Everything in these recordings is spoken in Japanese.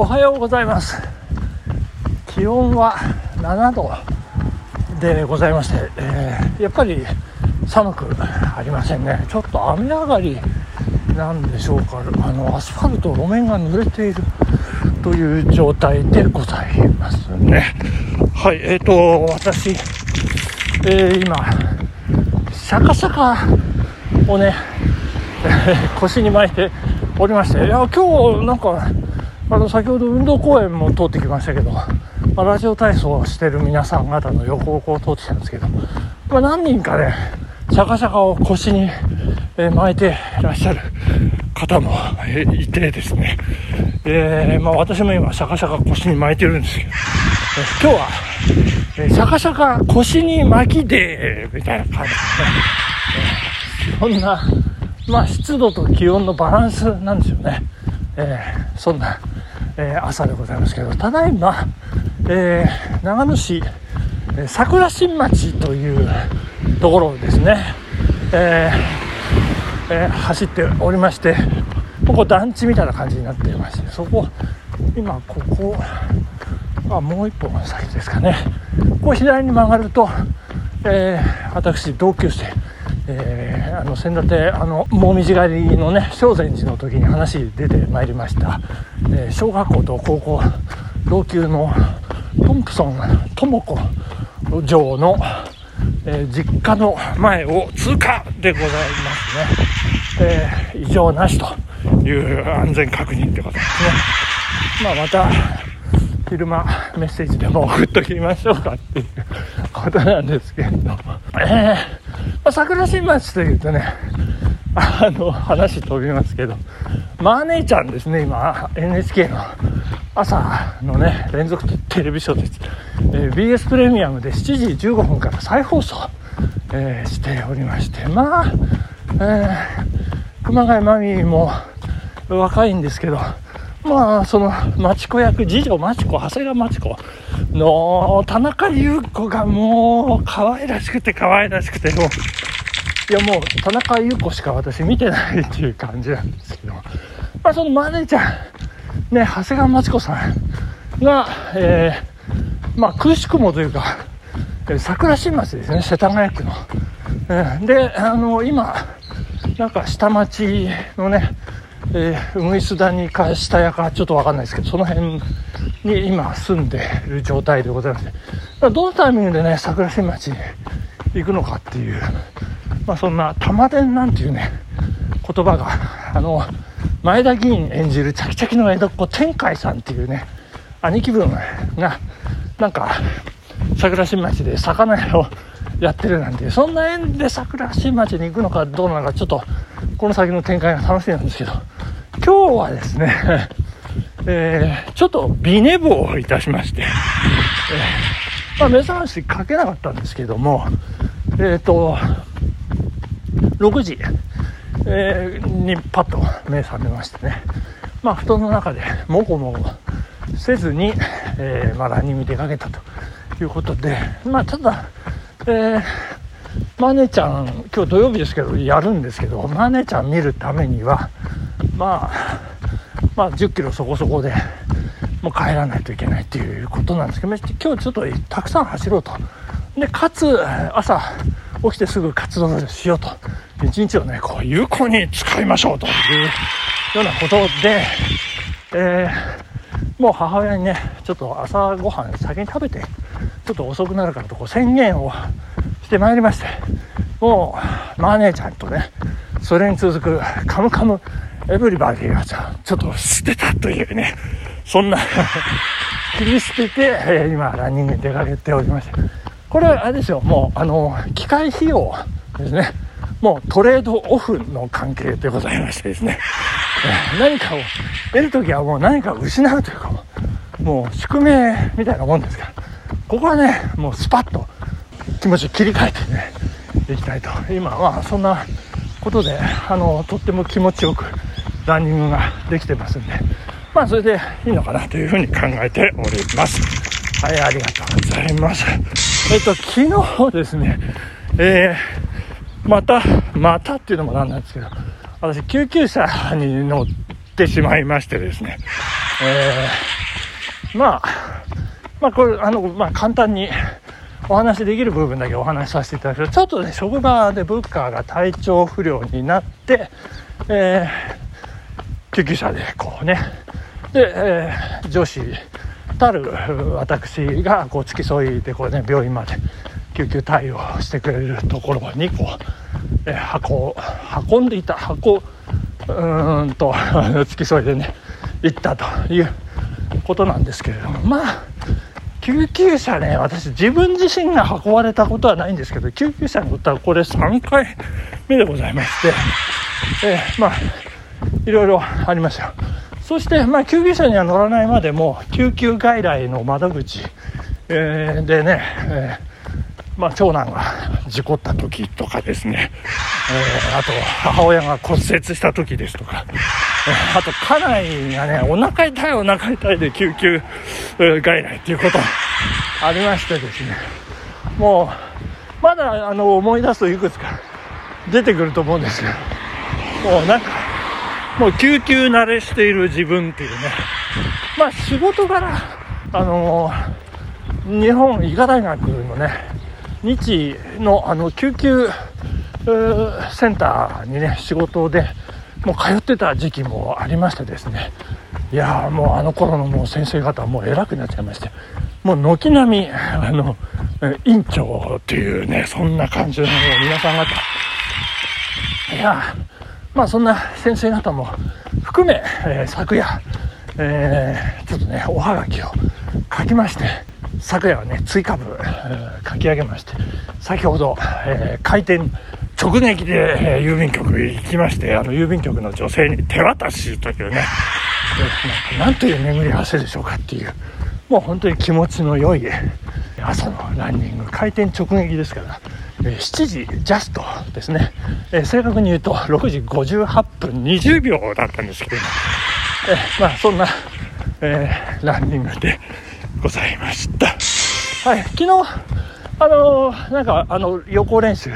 おはようございます。気温は7度でございまして、えー、やっぱり寒くありませんね。ちょっと雨上がりなんでしょうか。あのアスファルト路面が濡れているという状態でございますね。はいえーと私、えー、今シャカシャカをね、腰に巻いておりましていや今日なんかあの先ほど運動公園も通ってきましたけど、まあ、ラジオ体操をしてる皆さん方の横をこう通ってきたんですけど、まあ、何人かねシャカシャカを腰に、え、巻いていらっしゃる方も、え、いてですね、えー、まあ、私も今シャカシャカ腰に巻いてるんですけど、え今日は、えシャカシャカ腰に巻きでみたいな感じですね、そんな、まあ、湿度と気温のバランスなんですよね、えそんな、え朝でございますけどただいま、え長野市え桜新町というところですね、えーえー、走っておりましてここ団地みたいな感じになっていましてそこ今ここあもう一本先ですかね。ここ左に曲がると、えー、私同級生えー、あの先立てあのもみじ狩りのね正禅寺の時に話出てまいりました、えー、小学校と高校同級のトンプソン智子城の、えー、実家の前を通過でございますね、えー、異常なしという安全確認ってことですね。まあまた昼間メッセージでも送っときましょうかっていう。ことなんですけれども、えー、ま、桜新町というとねあの話飛びますけどマー姉ちゃんですね今 NHK の。朝のね連続テレビショーです、えー、BS プレミアムで7時15分から再放送、えー、しておりまして。まあ、えー、熊谷真美も若いんですけどまあその町子役次女町子長谷川町子の田中優子がもう可愛らしくて可愛らしくてもういやもう田中優子しか私見てないっていう感じなんですけどまあそのマネーちゃんね、長谷川町子さんが、えー、まあ、くしくもというか、桜新町ですね、世田谷区の。で、あの、今、なんか下町のね、えー、ウグイス谷か下屋かちょっとわかんないですけど、その辺に今住んでる状態でございまして、どのタイミングでね、桜新町に行くのかっていう、まあそんな玉伝なんていうね、言葉が、あの、前田議員演じるチャキチャキの江戸っ子天海さんっていうね兄貴分がなんか桜新町で魚屋をやってるなんてそんな縁で桜新町に行くのかどうなのかちょっとこの先の展開が楽しみなんですけど。今日はですね、えー、ちょっと微寝坊をいたしまして、えー、まあ、目覚ましかけなかったんですけどもえっ、ー、と6時えー、にパッと目覚めましてね、まあ、布団の中でもごもごせずに、えー、まあ、ランニング出かけたということで、まあ、ただ、えー、マネちゃん、今日土曜日ですけど、やるんですけど、マネちゃん見るためには、まあ、まあ、10キロそこそこで、もう帰らないといけないっていうことなんですけど、今日ちょっとたくさん走ろうと。で、かつ、朝起きてすぐ活動しようと。一日をね、こう、有効に使いましょうというようなことで、えー、もう母親にね、ちょっと朝ごはん先に食べて、ちょっと遅くなるからとこう宣言をしてまいりまして、もう、マー姉ちゃんとね、それに続くカムカムエブリバディがちょっと捨てたというね、そんな切り捨てて、えー、今、ランニングに出かけておりまして、これ、あれですよ、もう、あの、機械費用ですね。もうトレードオフの関係でございましてですね、何かを得るときはもう何かを失うというか、もう宿命みたいなもんですから、ここはね、もうスパッと気持ちを切り替えてね、いきたいと。今はそんなことで、あの、とっても気持ちよくランニングができてますんで、まあそれでいいのかなというふうに考えております。はい、ありがとうございます。えっと、昨日ですね、えーまた、またっていうのもなんなんですけど、私、救急車に乗ってしまいましてですね、えー、まあ、まあこれ、あの、まあ簡単にお話できる部分だけお話しさせていただくと、ちょっとね、職場でブッカーが体調不良になって、えー、救急車でこうね、で、えー、女子たる私がこう付き添いでこうね、病院まで救急対応してくれるところにこう、えー、箱運んでいた箱うーんと 付き添いでね行ったということなんですけれども。まあ救急車ね私自分自身が運ばれたことはないんですけど救急車に乗ったらこれ3回目でございまして、えー、まあいろいろありましたそして、まあ、救急車には乗らないまでも救急外来の窓口、えー、でね、えーまあ、長男が事故った時とかですね、えー、あと母親が骨折した時ですとか、えー、あと家内がねお腹痛いお腹痛いで救急外来っていうことありましてですね。もうまだあの思い出すといくつか出てくると思うんですけどもうなんかもう救急慣れしている自分っていうね。まあ仕事柄あの日本医科大学のね日のあの救急センターにね仕事でもう通ってた時期もありましてですね。いやもうあの頃のもう先生方はもう偉くなっちゃいまして。もう軒並みあの院長っていうねそんな感じの皆さん方。いやまあそんな先生方も含め、えー、昨夜、えー、ちょっとねおはがきを書きまして昨夜はね追加部、えー、書き上げまして先ほど、えー、開店直撃で、え、郵便局行きましてあの郵便局の女性に手渡しというね、なんという巡り合わせでしょうかっていうもう本当に気持ちの良い朝のランニング開店直撃ですから、7時ジャストですね、えー、正確に言うと6時58分20秒だったんですけど、え、まあそんな、えー、ランニングでございました。はい、昨日、あのー、なんか、あの、予行練習、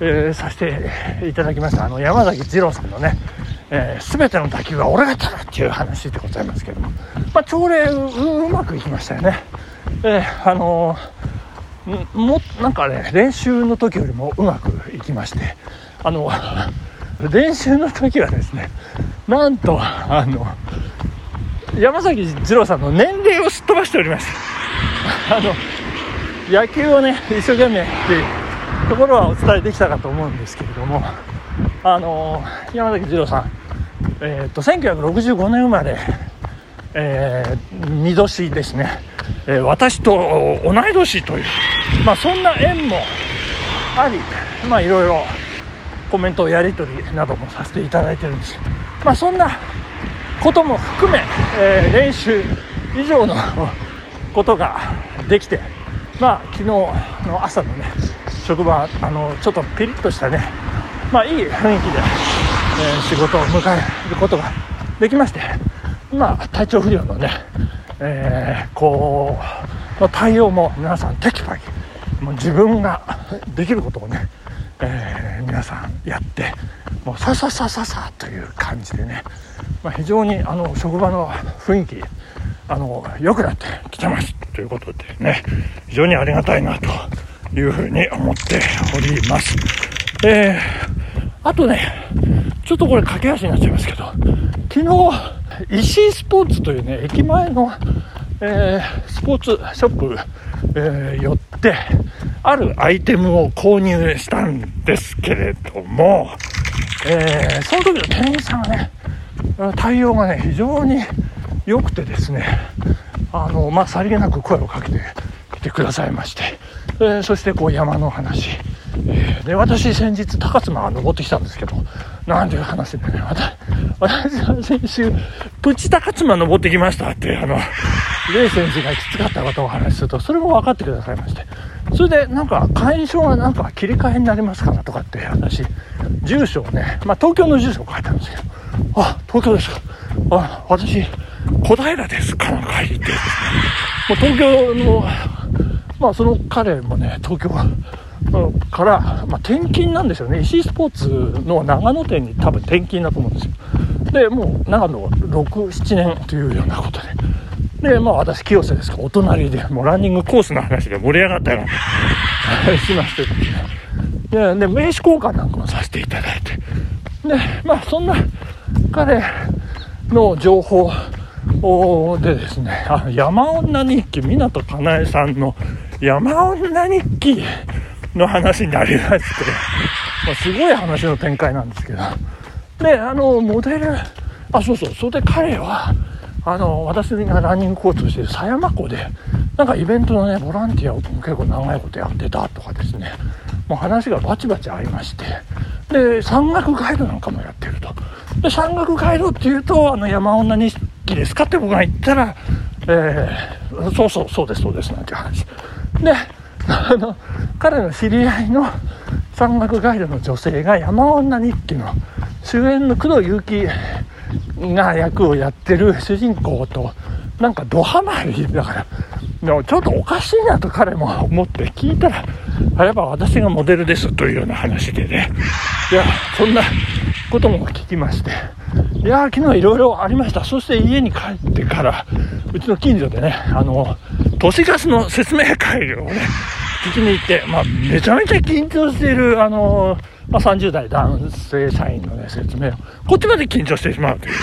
えー、させていただきました。あの、山崎二郎さんのね、えー、全ての打球は俺が取るっていう話でございますけども、まあ、朝礼うまくいきましたよね。えー、あのー、も、なんかね、練習の時よりもうまくいきまして、あの、練習の時はですね、なんと、あの、山崎二郎さんの年齢をすっ飛ばしておりましたあの野球をね一生懸命っていうところはお伝えできたかと思うんですけれどもあの山崎二郎さんえー、っと1965年生まれえー、2年ですね、えー、私と同い年という、まあ、そんな縁もあり、まあ、いろいろコメントやり取りなどもさせていただいてるんです。まあ、そんなことも含め、えー、練習以上のことができて、まあ、昨日の朝のね職場あのちょっとピリッとしたね、まあ、いい雰囲気で、えー、仕事を迎えることができまして、まあ、体調不良のね、えー、こうの対応も皆さんテキパキもう自分ができることをね、えー、皆さんやってもうさささささという感じでねまあ、非常にあの職場の雰囲気あの良くなってきてますということでね非常にありがたいなというふうに思っております。えー、あとねちょっとこれ駆け足になっちゃいますけど昨日石井スポーツというね駅前の、えー、スポーツショップ、えー、寄ってあるアイテムを購入したんですけれども、えー、その時の店員さんがね対応がね非常に良くてですねあの、まあ、さりげなく声をかけてきてくださいまして、えー、そしてこう山の話、で私先日高妻が登ってきたんですけどなんていう話でね私私は先週プチ高妻登ってきましたってあの霊泉寺がきつかったことをお話しするとそれも分かってくださいましてそれでなんか会場がなんか切り替えになりますかなとかって話住所をね、まあ、東京の住所を書いたんですけどあ、東京ですか。あ、私、小平ですかなんか言って。もう東京の、まあその彼もね、東京から、まあ、転勤なんですよね。石井スポーツの長野店に多分転勤だと思うんですよ。でもう長野67年というようなことででまあ私清瀬ですからお隣でもうランニングコースの話で盛り上がったようなしましてですねで名刺交換なんかもさせていただいてでまあそんな彼の情報でですねあ山女日記湊かなえさんの山女日記の話になりまして、まあ、すごい話の展開なんですけど。であのモデルあそうそうそれで彼はあの私がランニングコーチをしている狭山湖でなんかイベントのねボランティアを結構長いことやってたとかですね。もう話がバチバチ合いまして。で山岳ガイドなんかもやってると。で山岳ガイドっていうとあの山女日記ですかって僕が言ったら、えー、そうそうそうですそうですなんて話。であの彼の知り合いの山岳ガイドの女性が山女日記の主演の工藤祐樹が役をやってる主人公となんかドハマりだから。でもちょっとおかしいなと彼も思って聞いたらあやっぱ私がモデルですというような話でね。いやそんなことも聞きまして。いや昨日いろいろありました。そして家に帰ってからうちの近所でねあの都市ガスの説明会をね 聞きに行って、まあ、めちゃめちゃ緊張しているあの、まあ、30代男性社員の、ね、説明をこっちまで緊張してしまうというね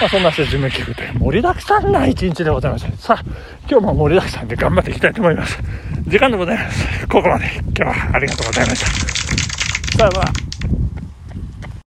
まあ、そんな説明聞くと盛りだくさんな一日でございました。さあ、今日も盛りだくさんで頑張っていきたいと思います。時間でございます。ここまで今日はありがとうございました。さよなら。